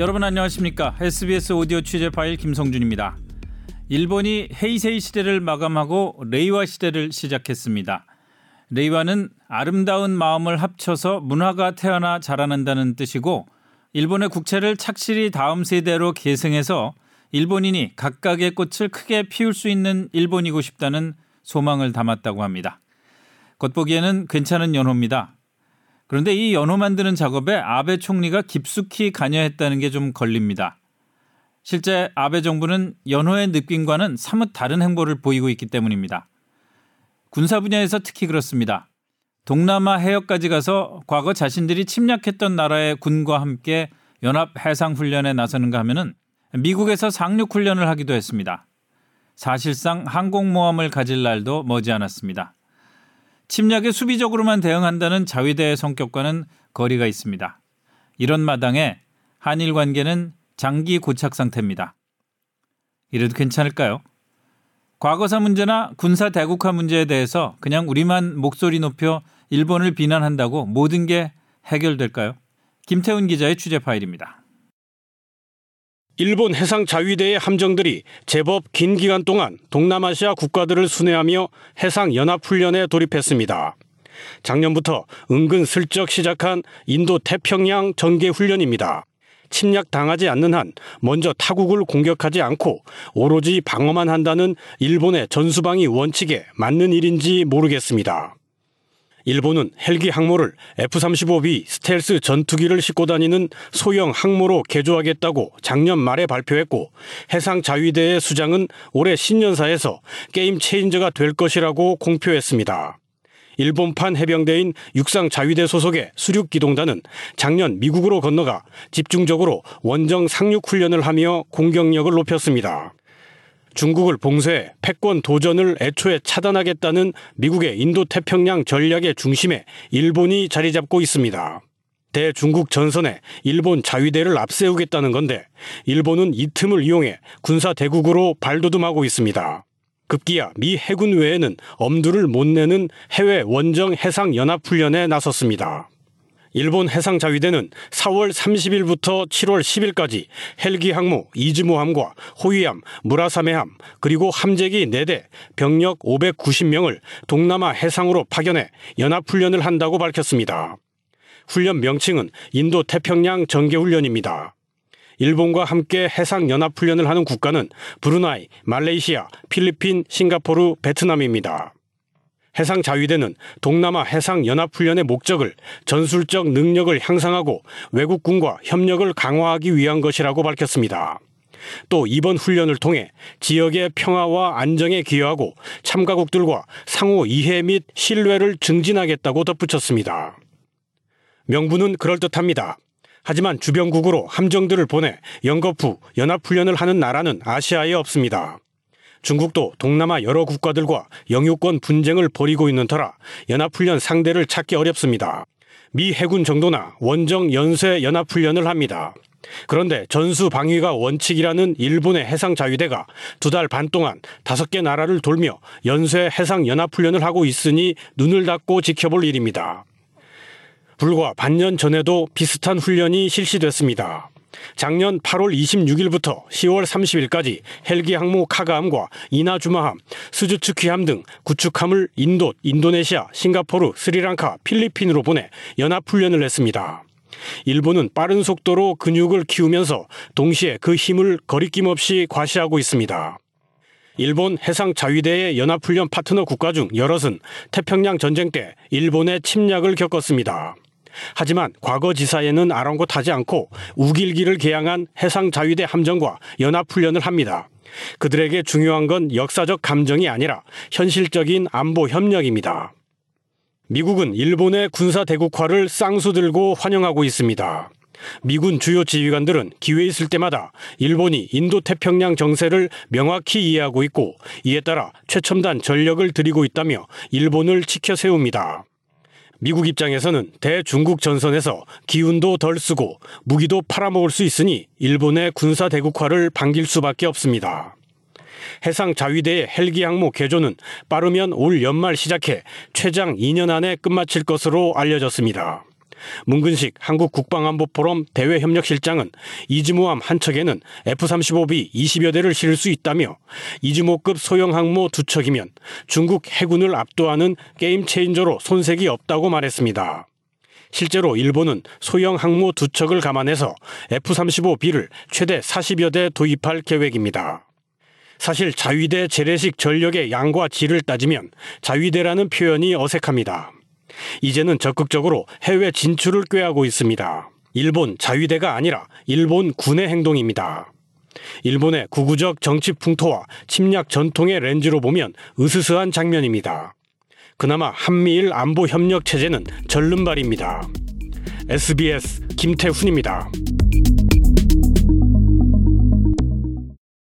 여러분 안녕하십니까? SBS 오디오 취재 파일 김성준입니다. 일본이 헤이세이 시대를 마감하고 레이와 시대를 시작했습니다. 레이와는 아름다운 마음을 합쳐서 문화가 태어나 자라난다는 뜻이고 일본의 국채를 착실히 다음 세대로 계승해서 일본인이 각각의 꽃을 크게 피울 수 있는 일본이고 싶다는 소망을 담았다고 합니다. 겉보기에는 괜찮은 연호입니다. 그런데 이 연호 만드는 작업에 아베 총리가 깊숙이 관여했다는 게 좀 걸립니다. 실제 아베 정부는 연호의 느낌과는 사뭇 다른 행보를 보이고 있기 때문입니다. 군사 분야에서 특히 그렇습니다. 동남아 해역까지 가서 과거 자신들이 침략했던 나라의 군과 함께 연합 해상 훈련에 나서는가 하면은 미국에서 상륙 훈련을 하기도 했습니다. 사실상 항공모함을 가질 날도 머지않았습니다. 침략에 수비적으로만 대응한다는 자위대의 성격과는 거리가 있습니다. 이런 마당에 한일 관계는 장기 고착 상태입니다. 이래도 괜찮을까요? 과거사 문제나 군사 대국화 문제에 대해서 그냥 우리만 목소리 높여 일본을 비난한다고 모든 게 해결될까요? 김태훈 기자의 취재 파일입니다. 일본 해상 자위대의 함정들이 제법 긴 기간 동안 동남아시아 국가들을 순회하며 해상 연합 훈련에 돌입했습니다. 작년부터 은근 슬쩍 시작한 인도 태평양 전개 훈련입니다. 침략 당하지 않는 한 먼저 타국을 공격하지 않고 오로지 방어만 한다는 일본의 전수방위 원칙에 맞는 일인지 모르겠습니다. 일본은 헬기 항모를 F-35B 스텔스 전투기를 싣고 다니는 소형 항모로 개조하겠다고 작년 말에 발표했고 해상 자위대의 수장은 올해 신년사에서 게임 체인저가 될 것이라고 공표했습니다. 일본판 해병대인 육상 자위대 소속의 수륙 기동단은 작년 미국으로 건너가 집중적으로 원정 상륙 훈련을 하며 공격력을 높였습니다. 중국을 봉쇄해 패권 도전을 애초에 차단하겠다는 미국의 인도 태평양 전략의 중심에 일본이 자리 잡고 있습니다. 대중국 전선에 일본 자위대를 앞세우겠다는 건데 일본은 이 틈을 이용해 군사 대국으로 발돋움하고 있습니다. 급기야 미 해군 외에는 엄두를 못 내는 해외 원정 해상 연합 훈련에 나섰습니다. 일본 해상자위대는 4월 30일부터 7월 10일까지 헬기 항모 이즈모함과 호위함, 무라사메함, 그리고 함재기 4대, 병력 590명을 동남아 해상으로 파견해 연합훈련을 한다고 밝혔습니다. 훈련 명칭은 인도 태평양 전개훈련입니다. 일본과 함께 해상연합훈련을 하는 국가는 브루나이, 말레이시아, 필리핀, 싱가포르, 베트남입니다. 해상자위대는 동남아 해상연합훈련의 목적을 전술적 능력을 향상하고 외국군과 협력을 강화하기 위한 것이라고 밝혔습니다. 또 이번 훈련을 통해 지역의 평화와 안정에 기여하고 참가국들과 상호 이해 및 신뢰를 증진하겠다고 덧붙였습니다. 명분은 그럴듯합니다. 하지만 주변국으로 함정들을 보내 연거푸 연합훈련을 하는 나라는 아시아에 없습니다. 중국도 동남아 여러 국가들과 영유권 분쟁을 벌이고 있는 터라 연합훈련 상대를 찾기 어렵습니다. 미 해군 정도나 원정 연쇄 연합훈련을 합니다. 그런데 전수 방위가 원칙이라는 일본의 해상 자위대가 두 달 반 동안 다섯 개 나라를 돌며 연쇄 해상 연합훈련을 하고 있으니 눈을 닫고 지켜볼 일입니다. 불과 반년 전에도 비슷한 훈련이 실시됐습니다. 작년 8월 26일부터 10월 30일까지 헬기 항모 카가함과 이나주마함, 스즈츠키함 등 구축함을 인도, 인도네시아, 싱가포르, 스리랑카, 필리핀으로 보내 연합훈련을 했습니다. 일본은 빠른 속도로 근육을 키우면서 동시에 그 힘을 거리낌 없이 과시하고 있습니다. 일본 해상 자위대의 연합훈련 파트너 국가 중 여럿은 태평양 전쟁 때 일본의 침략을 겪었습니다. 하지만 과거 지사에는 아랑곳하지 않고 우길기를 개항한 해상자위대 함정과 연합훈련을 합니다. 그들에게 중요한 건 역사적 감정이 아니라 현실적인 안보 협력입니다. 미국은 일본의 군사 대국화를 쌍수 들고 환영하고 있습니다. 미군 주요 지휘관들은 기회 있을 때마다 일본이 인도 태평양 정세를 명확히 이해하고 있고 이에 따라 최첨단 전력을 들이고 있다며 일본을 지켜 세웁니다. 미국 입장에서는 대중국 전선에서 기운도 덜 쓰고 무기도 팔아먹을 수 있으니 일본의 군사 대국화를 반길 수밖에 없습니다. 해상 자위대의 헬기 항모 개조는 빠르면 올 연말 시작해 최장 2년 안에 끝마칠 것으로 알려졌습니다. 문근식 한국 국방안보포럼 대외협력실장은 이즈모함 한 척에는 F-35B 20여 대를 실을 수 있다며 이즈모급 소형 항모 두 척이면 중국 해군을 압도하는 게임 체인저로 손색이 없다고 말했습니다. 실제로 일본은 소형 항모 두 척을 감안해서 F-35B를 최대 40여 대 도입할 계획입니다. 사실 자위대 재래식 전력의 양과 질을 따지면 자위대라는 표현이 어색합니다. 이제는 적극적으로 해외 진출을 꾀하고 있습니다. 일본 자위대가 아니라 일본 군의 행동입니다. 일본의 구구적 정치 풍토와 침략 전통의 렌즈로 보면 으스스한 장면입니다. 그나마 한미일 안보 협력 체제는 절름발입니다. SBS 김태훈입니다.